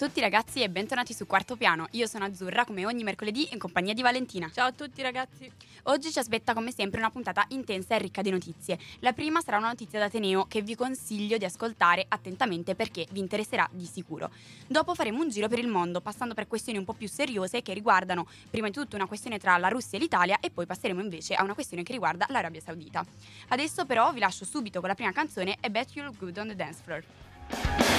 tutti ragazzi e bentornati su Quarto Piano. Io sono Azzurra come ogni mercoledì in compagnia di Valentina. Ciao a tutti ragazzi. Oggi ci aspetta come sempre una puntata intensa e ricca di notizie. La prima sarà una notizia d'Ateneo che vi consiglio di ascoltare attentamente perché vi interesserà di sicuro. Dopo faremo un giro per il mondo passando per questioni un po' più seriose che riguardano prima di tutto una questione tra la Russia e l'Italia e poi passeremo invece a una questione che riguarda l'Arabia Saudita. Adesso però vi lascio subito con la prima canzone e Bet You Look Good on the Dance Floor.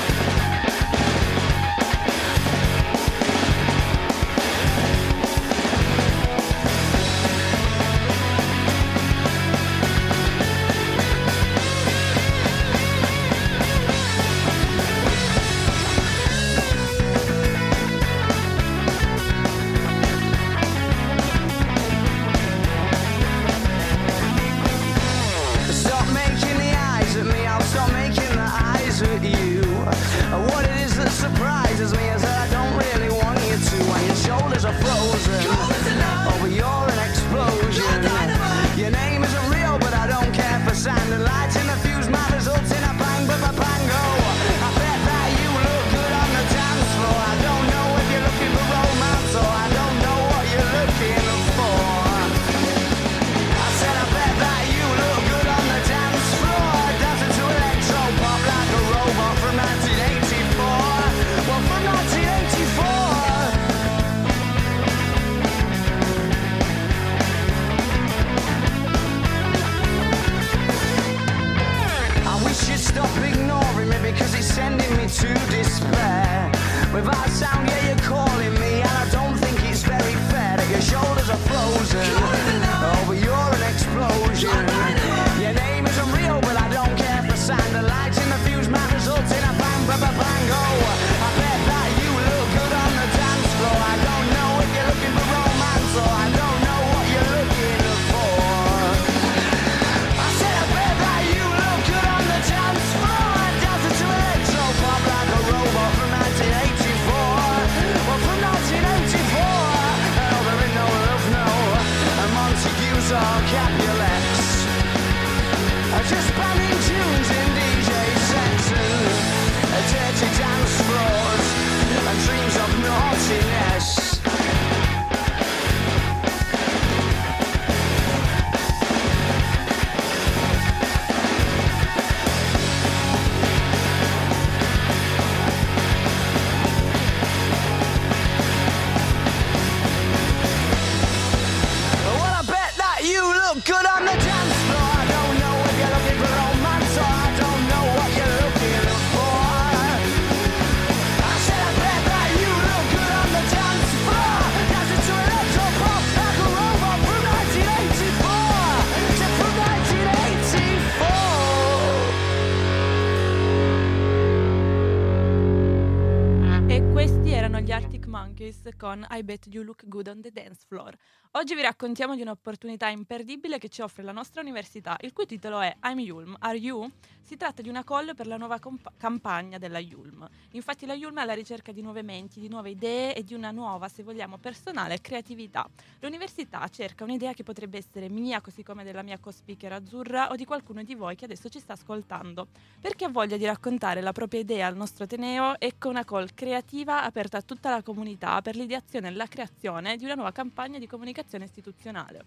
Monkeys con I Bet You Look Good on the Dance Floor. Oggi vi raccontiamo di un'opportunità imperdibile che ci offre la nostra università, il cui titolo è I'm Yulm, Are You? Si tratta di una call per la nuova compa- campagna della Yulm. Infatti la Yulm è alla ricerca di nuove menti, di nuove idee e di una nuova, se vogliamo, personale creatività. L'università cerca un'idea che potrebbe essere mia, così come della mia co-speaker azzurra o di qualcuno di voi che adesso ci sta ascoltando. Perché ha voglia di raccontare la propria idea al nostro Ateneo, ecco una call creativa aperta a tutta la comunità per l'ideazione e la creazione di una nuova campagna di comunicazione istituzionale.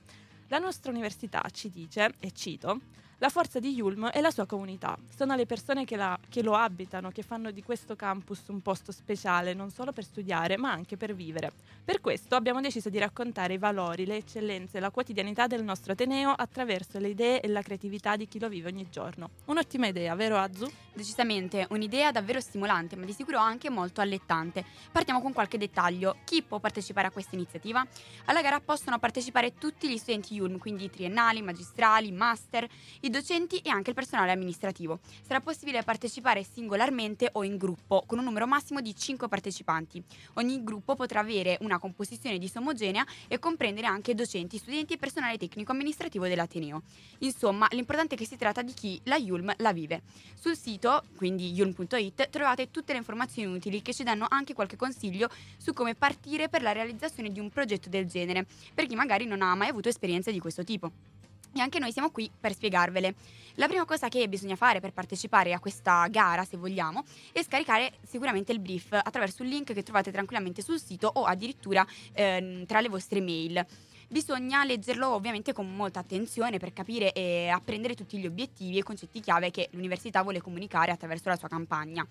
La nostra università ci dice, e cito, la forza di Yulm è la sua comunità. Sono le persone che, la- che lo abitano, che fanno di questo campus un posto speciale, non solo per studiare, ma anche per vivere. Per questo abbiamo deciso di raccontare i valori, le eccellenze, la quotidianità del nostro Ateneo attraverso le idee e la creatività di chi lo vive ogni giorno. Un'ottima idea, vero Azu? Decisamente un'idea davvero stimolante, ma di sicuro anche molto allettante. Partiamo con qualche dettaglio. Chi può partecipare a questa iniziativa? Alla gara possono partecipare tutti gli studenti ULM, quindi triennali, magistrali, master, i docenti e anche il personale amministrativo. Sarà possibile partecipare singolarmente o in gruppo, con un numero massimo di 5 partecipanti. Ogni gruppo potrà avere una composizione disomogenea e comprendere anche docenti, studenti e personale tecnico amministrativo dell'Ateneo. Insomma, l'importante è che si tratta di chi la Yulm la vive. Sul sito, quindi yulm.it, trovate tutte le informazioni utili che ci danno anche qualche consiglio su come partire per la realizzazione di un progetto del genere, per chi magari non ha mai avuto esperienze di questo tipo. E anche noi siamo qui per spiegarvele. La prima cosa che bisogna fare per partecipare a questa gara, se vogliamo, è scaricare sicuramente il brief attraverso un link che trovate tranquillamente sul sito o addirittura eh, tra le vostre mail. Bisogna leggerlo ovviamente con molta attenzione per capire e apprendere tutti gli obiettivi e concetti chiave che l'università vuole comunicare attraverso la sua campagna.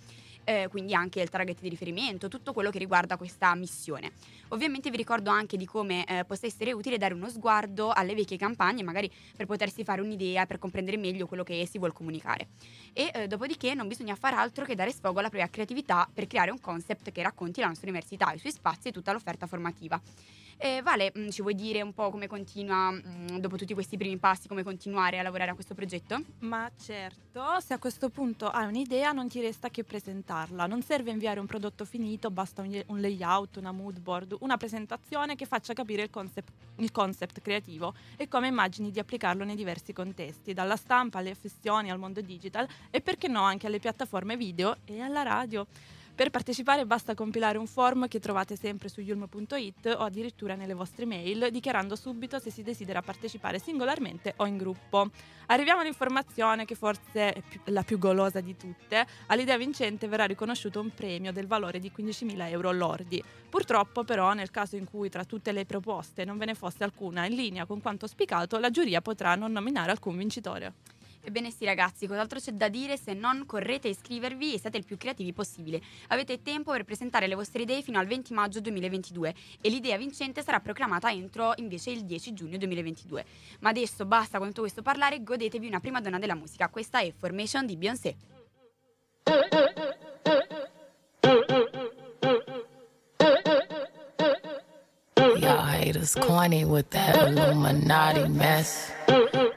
Eh, quindi anche il target di riferimento, tutto quello che riguarda questa missione. Ovviamente vi ricordo anche di come eh, possa essere utile dare uno sguardo alle vecchie campagne, magari per potersi fare un'idea, per comprendere meglio quello che si vuole comunicare. E eh, dopodiché non bisogna far altro che dare sfogo alla propria creatività per creare un concept che racconti la nostra università, i suoi spazi e tutta l'offerta formativa. Eh, vale, mm, ci vuoi dire un po' come continua, mh, mm, dopo tutti questi primi passi, come continuare a lavorare a questo progetto? Ma certo, se a questo punto hai un'idea non ti resta che presentarla. Non serve inviare un prodotto finito, basta un, un layout, una mood board, una presentazione che faccia capire il concept, il concept creativo e come immagini di applicarlo nei diversi contesti, dalla stampa alle festioni al mondo digital e perché no anche alle piattaforme video e alla radio. Per partecipare basta compilare un form che trovate sempre su yulm.it o addirittura nelle vostre mail, dichiarando subito se si desidera partecipare singolarmente o in gruppo. Arriviamo all'informazione che forse è la più golosa di tutte. All'idea vincente verrà riconosciuto un premio del valore di 15.000 euro lordi. Purtroppo però nel caso in cui tra tutte le proposte non ve ne fosse alcuna in linea con quanto auspicato, la giuria potrà non nominare alcun vincitore. Ebbene sì ragazzi, cos'altro c'è da dire se non correte a iscrivervi e siate il più creativi possibile. Avete tempo per presentare le vostre idee fino al 20 maggio 2022 e l'idea vincente sarà proclamata entro invece il 10 giugno 2022. Ma adesso basta con tutto questo parlare, godetevi una prima donna della musica. Questa è Formation di Beyoncé. Y'all haters corny with that Illuminati mess.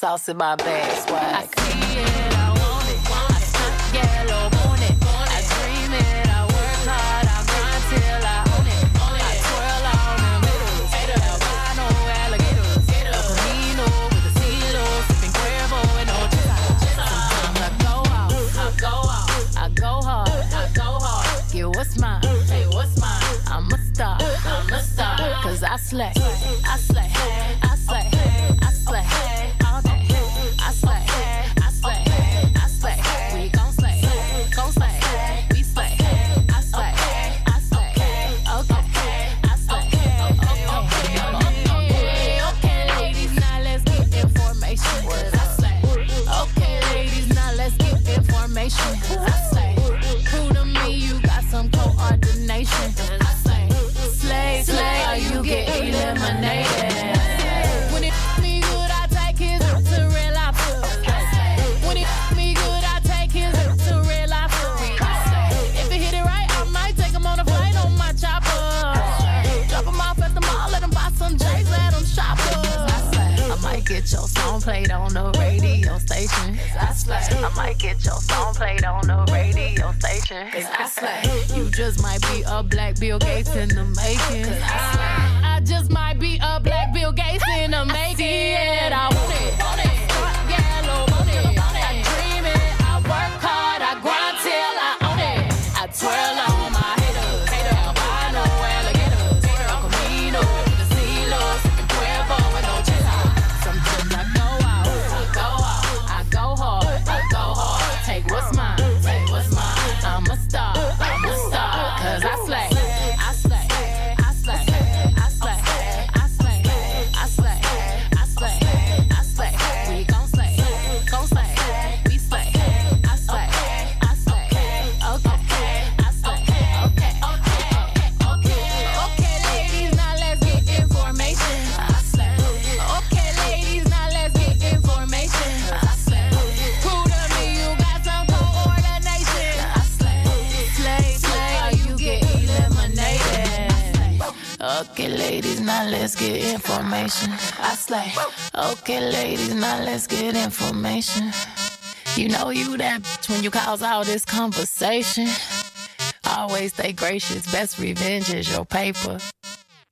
Sauce in my bag, swag. I see it, I want it. Yellow, get your song played on the radio station. I slay. I might get your song played on the radio station. I slay. You just might be a black Bill Gates in the making. I. I just might be a black Bill Gates in the making. I want it. Want it. Ladies, now let's get information. You know you that bitch when you cause all this conversation. Always stay gracious, best revenge is your paper.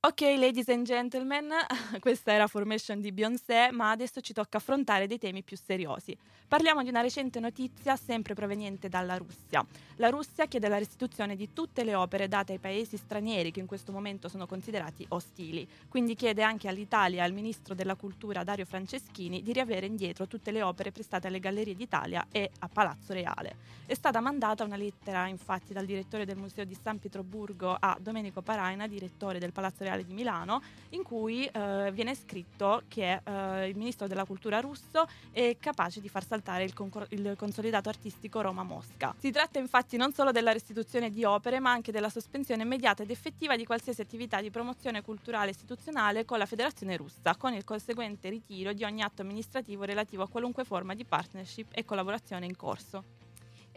Ok, ladies and gentlemen, questa era Formation di Beyoncé, ma adesso ci tocca affrontare dei temi più seriosi. Parliamo di una recente notizia sempre proveniente dalla Russia. La Russia chiede la restituzione di tutte le opere date ai paesi stranieri che in questo momento sono considerati ostili, quindi chiede anche all'Italia e al ministro della cultura Dario Franceschini di riavere indietro tutte le opere prestate alle Gallerie d'Italia e a Palazzo Reale. È stata mandata una lettera infatti dal direttore del Museo di San Pietroburgo a Domenico Paraina, direttore del Palazzo Reale Reale di Milano, in cui eh, viene scritto che eh, il ministro della cultura russo è capace di far saltare il, concor- il consolidato artistico Roma-Mosca. Si tratta infatti non solo della restituzione di opere, ma anche della sospensione immediata ed effettiva di qualsiasi attività di promozione culturale istituzionale con la Federazione russa, con il conseguente ritiro di ogni atto amministrativo relativo a qualunque forma di partnership e collaborazione in corso.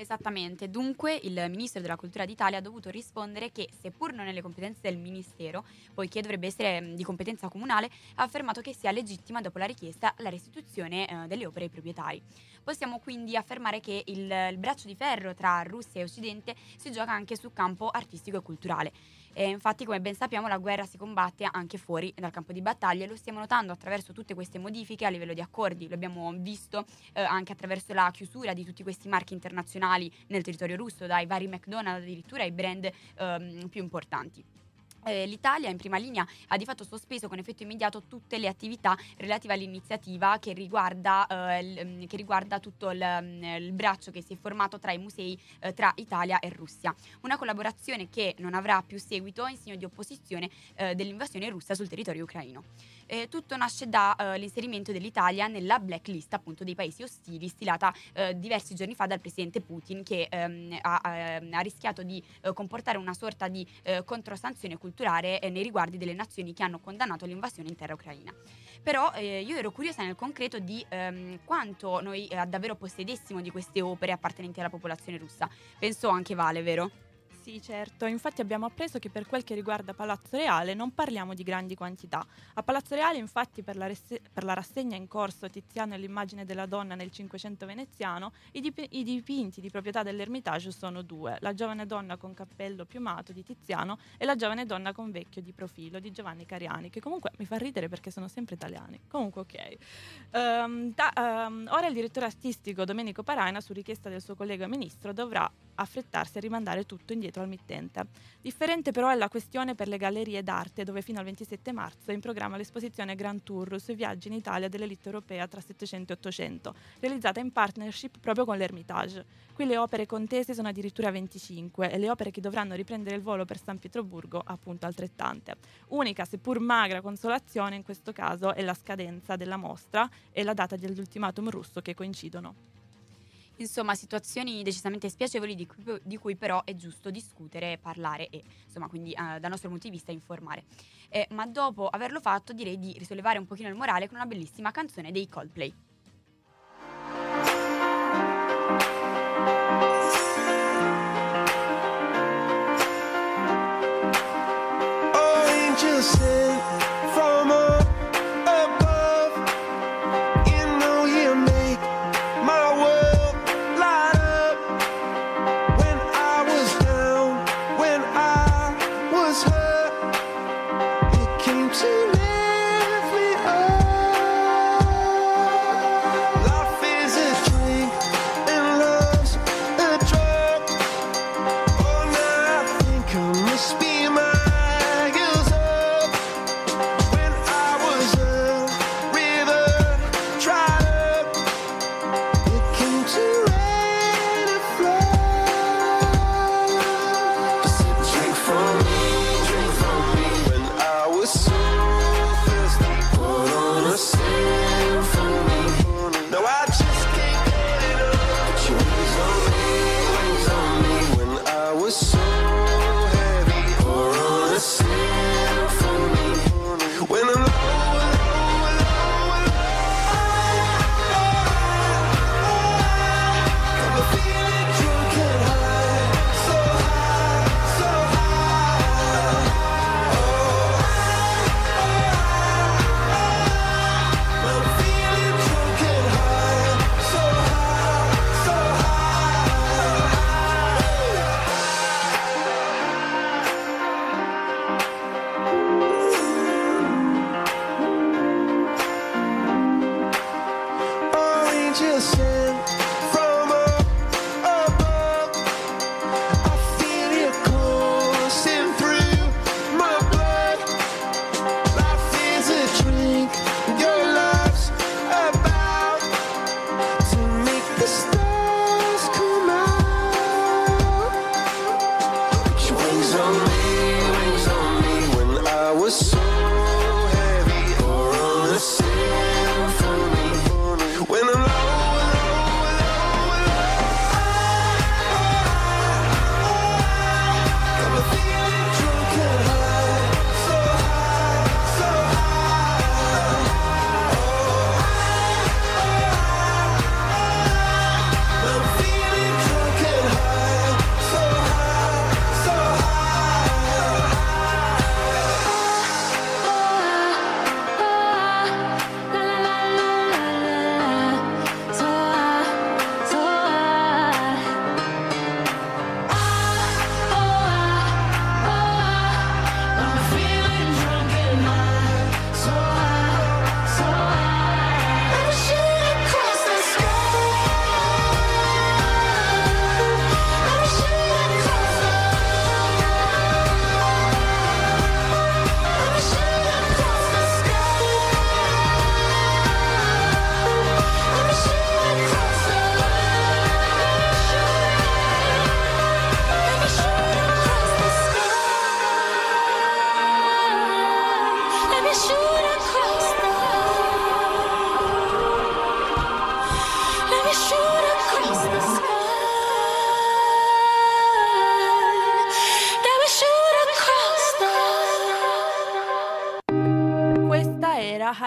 Esattamente, dunque il Ministro della Cultura d'Italia ha dovuto rispondere che, seppur non nelle competenze del Ministero, poiché dovrebbe essere di competenza comunale, ha affermato che sia legittima dopo la richiesta la restituzione eh, delle opere ai proprietari. Possiamo quindi affermare che il, il braccio di ferro tra Russia e Occidente si gioca anche sul campo artistico e culturale. E infatti, come ben sappiamo, la guerra si combatte anche fuori dal campo di battaglia e lo stiamo notando attraverso tutte queste modifiche a livello di accordi. Lo abbiamo visto eh, anche attraverso la chiusura di tutti questi marchi internazionali nel territorio russo, dai vari McDonald's addirittura ai brand ehm, più importanti. Eh, L'Italia in prima linea ha di fatto sospeso con effetto immediato tutte le attività relative all'iniziativa che riguarda, eh, l, mm, che riguarda tutto il, mm, il, braccio che si è formato tra i musei eh, tra Italia e Russia. Una collaborazione che non avrà più seguito in segno di opposizione eh, dell'invasione russa sul territorio ucraino. Eh, tutto nasce dall'inserimento eh, dell'Italia nella blacklist appunto dei paesi ostili stilata diversi giorni fa dal presidente Putin che ehm, ha, ehm, ha, rischiato di comportare una sorta di controsanzione culturale eh, nei riguardi delle nazioni che hanno condannato l'invasione in terra ucraina. Però eh, io ero curiosa nel concreto di ehm, quanto noi eh, davvero possedessimo di queste opere appartenenti alla popolazione russa. Penso anche Vale, vero? Sì, certo. Infatti abbiamo appreso che per quel che riguarda Palazzo Reale non parliamo di grandi quantità. A Palazzo Reale, infatti, per la, resse- per la rassegna in corso Tiziano e l'immagine della donna nel Cinquecento veneziano, i, dip- i, dipinti di proprietà dell'Ermitage sono due: la giovane donna con cappello piumato di Tiziano e la giovane donna con vecchio di profilo di Giovanni Cariani, che comunque mi fa ridere perché sono sempre italiani. Comunque, ok. Um, da, um, ora il direttore artistico Domenico Paraina, su richiesta del suo collega ministro, dovrà affrettarsi a rimandare tutto indietro al mittente. Differente però è la questione per le gallerie d'arte, dove fino al 27 marzo è in programma l'esposizione Grand Tour sui viaggi in Italia dell'elite europea tra 700 e 800, realizzata in partnership proprio con l'Ermitage. Qui le opere contese sono addirittura 25 e le opere che dovranno riprendere il volo per San Pietroburgo appunto altrettante. Unica, seppur magra consolazione in questo caso è la scadenza della mostra e la data dell'ultimatum russo che coincidono. Insomma, situazioni decisamente spiacevoli di cui, di cui però è giusto discutere, parlare e, insomma, quindi eh, dal nostro punto di vista informare. Eh, ma dopo averlo fatto direi di risollevare un pochino il morale con una bellissima canzone dei Coldplay. Oh, angel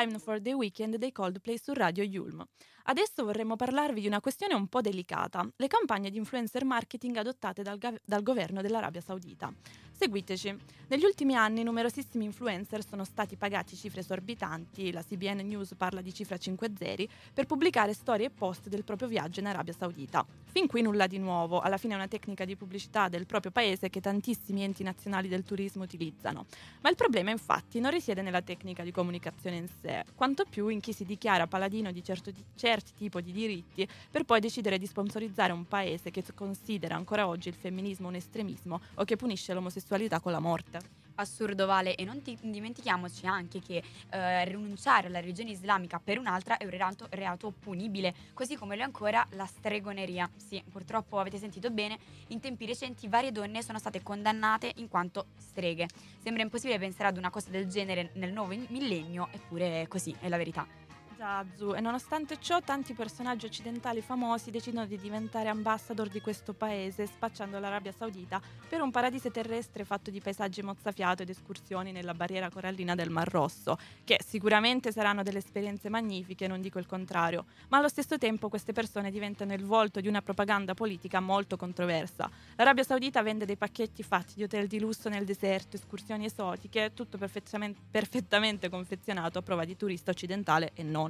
sent for the Weekend dei Coldplay su Radio Yulm. Adesso vorremmo parlarvi di una questione un po' delicata, le campagne di influencer marketing adottate dal, dal governo dell'Arabia Saudita. Seguiteci. Negli ultimi anni numerosissimi influencer sono stati pagati cifre esorbitanti, la CBN News parla di cifra 5 zeri, per pubblicare storie e post del proprio viaggio in Arabia Saudita. Fin qui nulla di nuovo, alla fine è una tecnica di pubblicità del proprio paese che tantissimi enti nazionali del turismo utilizzano. Ma il problema infatti non risiede nella tecnica di comunicazione in sé, quanto più in chi si dichiara paladino di certo di certi tipi di diritti per poi decidere di sponsorizzare un paese che considera ancora oggi il femminismo un estremismo o che punisce l'omosessualità con la morte. Assurdo Vale e non ti- dimentichiamoci anche che eh, rinunciare alla religione islamica per un'altra è un reato, reato punibile, così come lo è ancora la stregoneria. Sì, purtroppo avete sentito bene, in tempi recenti varie donne sono state condannate in quanto streghe. Sembra impossibile pensare ad una cosa del genere nel nuovo millennio, eppure è così, è la verità. Zazu e nonostante ciò tanti personaggi occidentali famosi decidono di diventare ambassador di questo paese spacciando l'Arabia Saudita per un paradiso terrestre fatto di paesaggi mozzafiato ed escursioni nella barriera corallina del Mar Rosso, che sicuramente saranno delle esperienze magnifiche, non dico il contrario, ma allo stesso tempo queste persone diventano il volto di una propaganda politica molto controversa. L'Arabia Saudita vende dei pacchetti fatti di hotel di lusso nel deserto, escursioni esotiche, tutto perfettamente, perfettamente confezionato a prova di turista occidentale e non.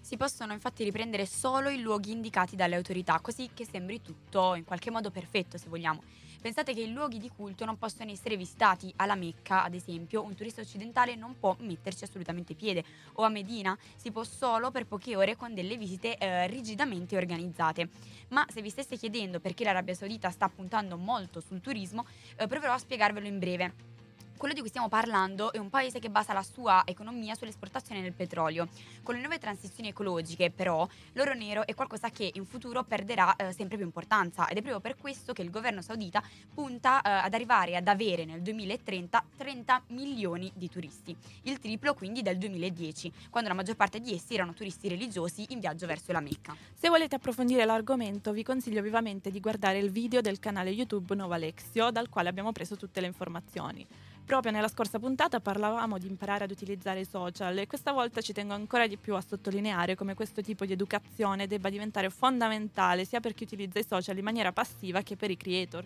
Si possono infatti riprendere solo i luoghi indicati dalle autorità, così che sembri tutto in qualche modo perfetto, se vogliamo. Pensate che i luoghi di culto non possono essere visitati alla Mecca, ad esempio, un turista occidentale non può metterci assolutamente piede, o a Medina si può solo per poche ore con delle visite eh, rigidamente organizzate. Ma se vi stesse chiedendo perché l'Arabia Saudita sta puntando molto sul turismo, eh, proverò a spiegarvelo in breve quello di cui stiamo parlando è un paese che basa la sua economia sull'esportazione del petrolio. Con le nuove transizioni ecologiche, però, l'oro nero è qualcosa che in futuro perderà eh, sempre più importanza ed è proprio per questo che il governo saudita punta eh, ad arrivare ad avere nel 2030 30 milioni di turisti, il triplo quindi del 2010, quando la maggior parte di essi erano turisti religiosi in viaggio verso la Mecca. Se volete approfondire l'argomento, vi consiglio vivamente di guardare il video del canale YouTube Nova Alexio, dal quale abbiamo preso tutte le informazioni. Proprio nella scorsa puntata parlavamo di imparare ad utilizzare i social e questa volta ci tengo ancora di più a sottolineare come questo tipo di educazione debba diventare fondamentale sia per chi utilizza i social in maniera passiva che per i creator.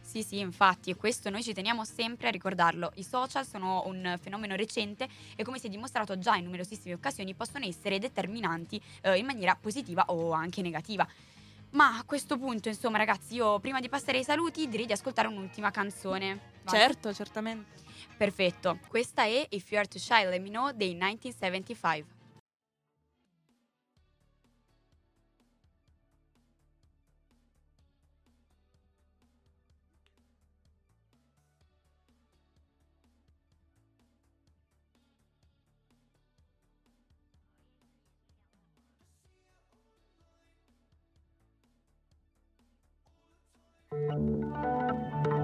Sì, sì, infatti, e questo noi ci teniamo sempre a ricordarlo. I social sono un fenomeno recente e come si è dimostrato già in numerosissime occasioni possono essere determinanti eh, in maniera positiva o anche negativa. Ma a questo punto, insomma, ragazzi, io prima di passare ai saluti direi di ascoltare un'ultima canzone. Vale? Certo, certamente. Perfetto. Questa è If You Are Too Shy Let Me Know dei 1975. I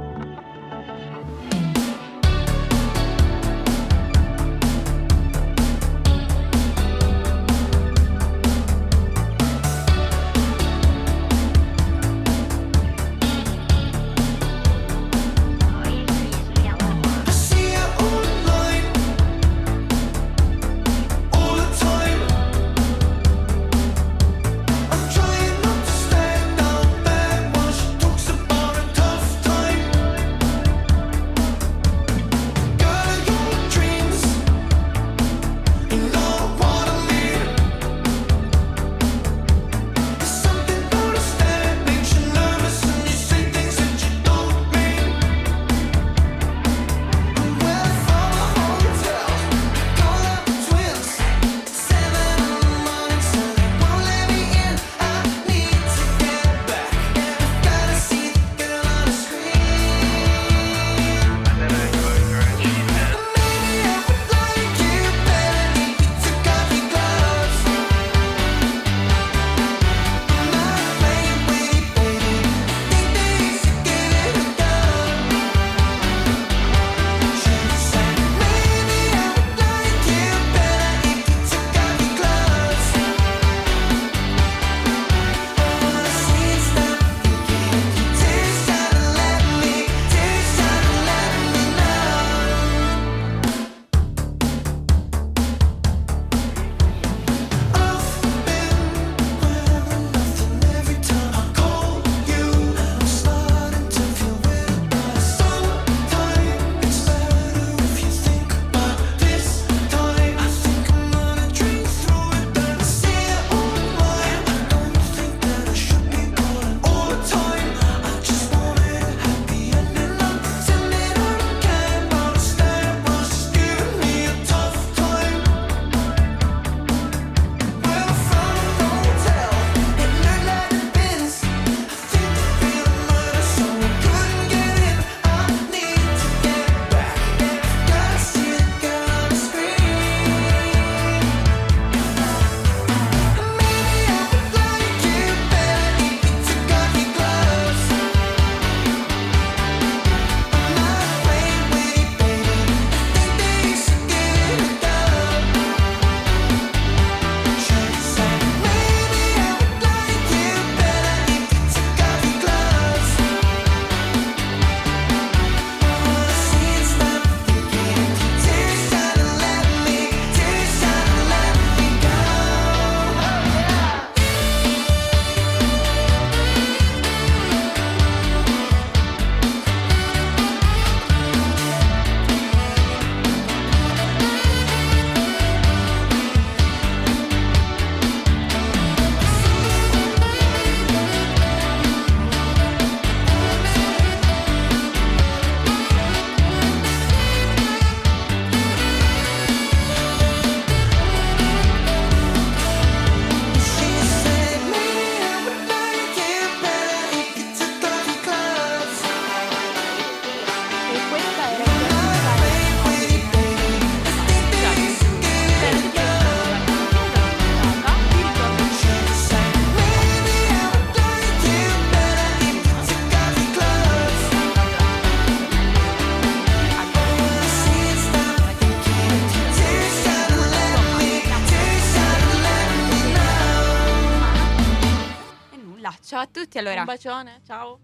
tutti allora. Un bacione, ciao.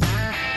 Ah.